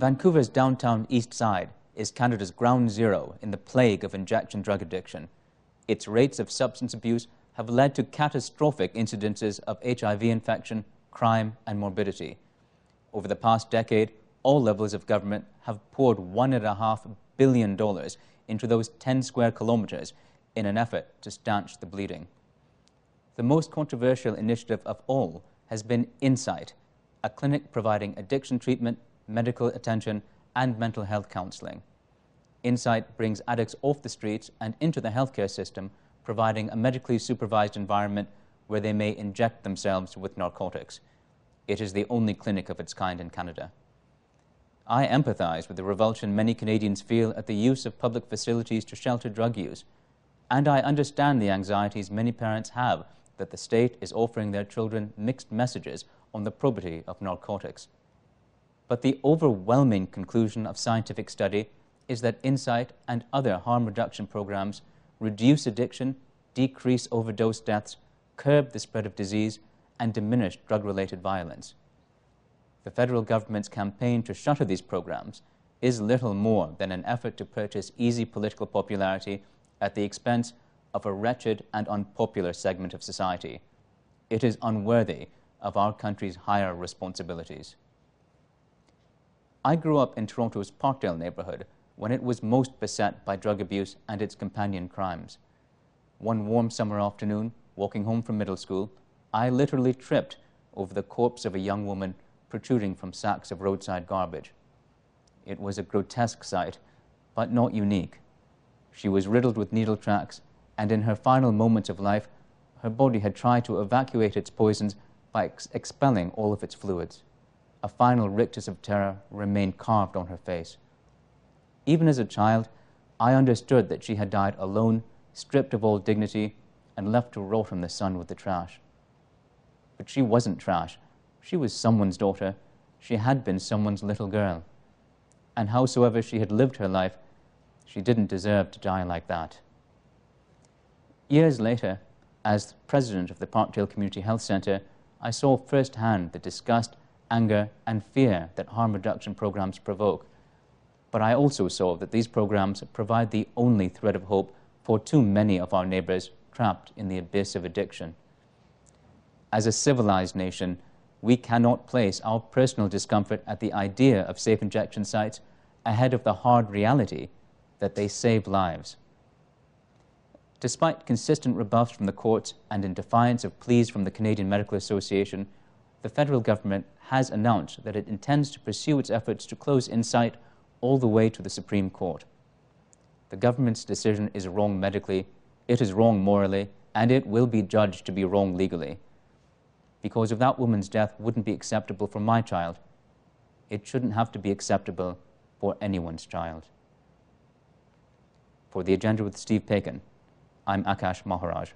Vancouver's downtown east side is Canada's ground zero in the plague of injection drug addiction. Its rates of substance abuse have led to catastrophic incidences of HIV infection, crime, and morbidity. Over the past decade, all levels of government have poured $1.5 billion into those 10 square kilometres in an effort to stanch the bleeding. The most controversial initiative of all has been Insite, a clinic providing addiction treatment, medical attention, and mental health counselling. Insite brings addicts off the streets and into the healthcare system, providing a medically supervised environment where they may inject themselves with narcotics. It is the only clinic of its kind in Canada. I empathise with the revulsion many Canadians feel at the use of public facilities to shelter drug use, and I understand the anxieties many parents have that the state is offering their children mixed messages on the probity of narcotics. But the overwhelming conclusion of scientific study is that Insite and other harm reduction programs reduce addiction, decrease overdose deaths, curb the spread of disease, and diminish drug related violence. The federal government's campaign to shutter these programs is little more than an effort to purchase easy political popularity at the expense of a wretched and unpopular segment of society. It is unworthy of our country's higher responsibilities. I grew up in Toronto's Parkdale neighbourhood when it was most beset by drug abuse and its companion crimes. One warm summer afternoon, walking home from middle school, I literally tripped over the corpse of a young woman protruding from sacks of roadside garbage. It was a grotesque sight, but not unique. She was riddled with needle tracks, and in her final moments of life, her body had tried to evacuate its poisons by ex expelling all of its fluids. A final rictus of terror remained carved on her face. Even as a child, I understood that she had died alone, stripped of all dignity, and left to rot in the sun with the trash. But she wasn't trash. She was someone's daughter. She had been someone's little girl. And howsoever she had lived her life, she didn't deserve to die like that. Years later, as president of the Parkdale Community Health Centre, I saw firsthand the disgust, anger, and fear that harm reduction programs provoke. But I also saw that these programs provide the only thread of hope for too many of our neighbours trapped in the abyss of addiction. As a civilized nation, we cannot place our personal discomfort at the idea of safe injection sites ahead of the hard reality that they save lives. Despite consistent rebuffs from the courts and in defiance of pleas from the Canadian Medical Association, the federal government has announced that it intends to pursue its efforts to close Insite all the way to the Supreme Court. The government's decision is wrong medically, it is wrong morally, and it will be judged to be wrong legally. Because if that woman's death wouldn't be acceptable for my child, it shouldn't have to be acceptable for anyone's child. For the agenda with Steve Paikin, I'm Akaash Maharaj.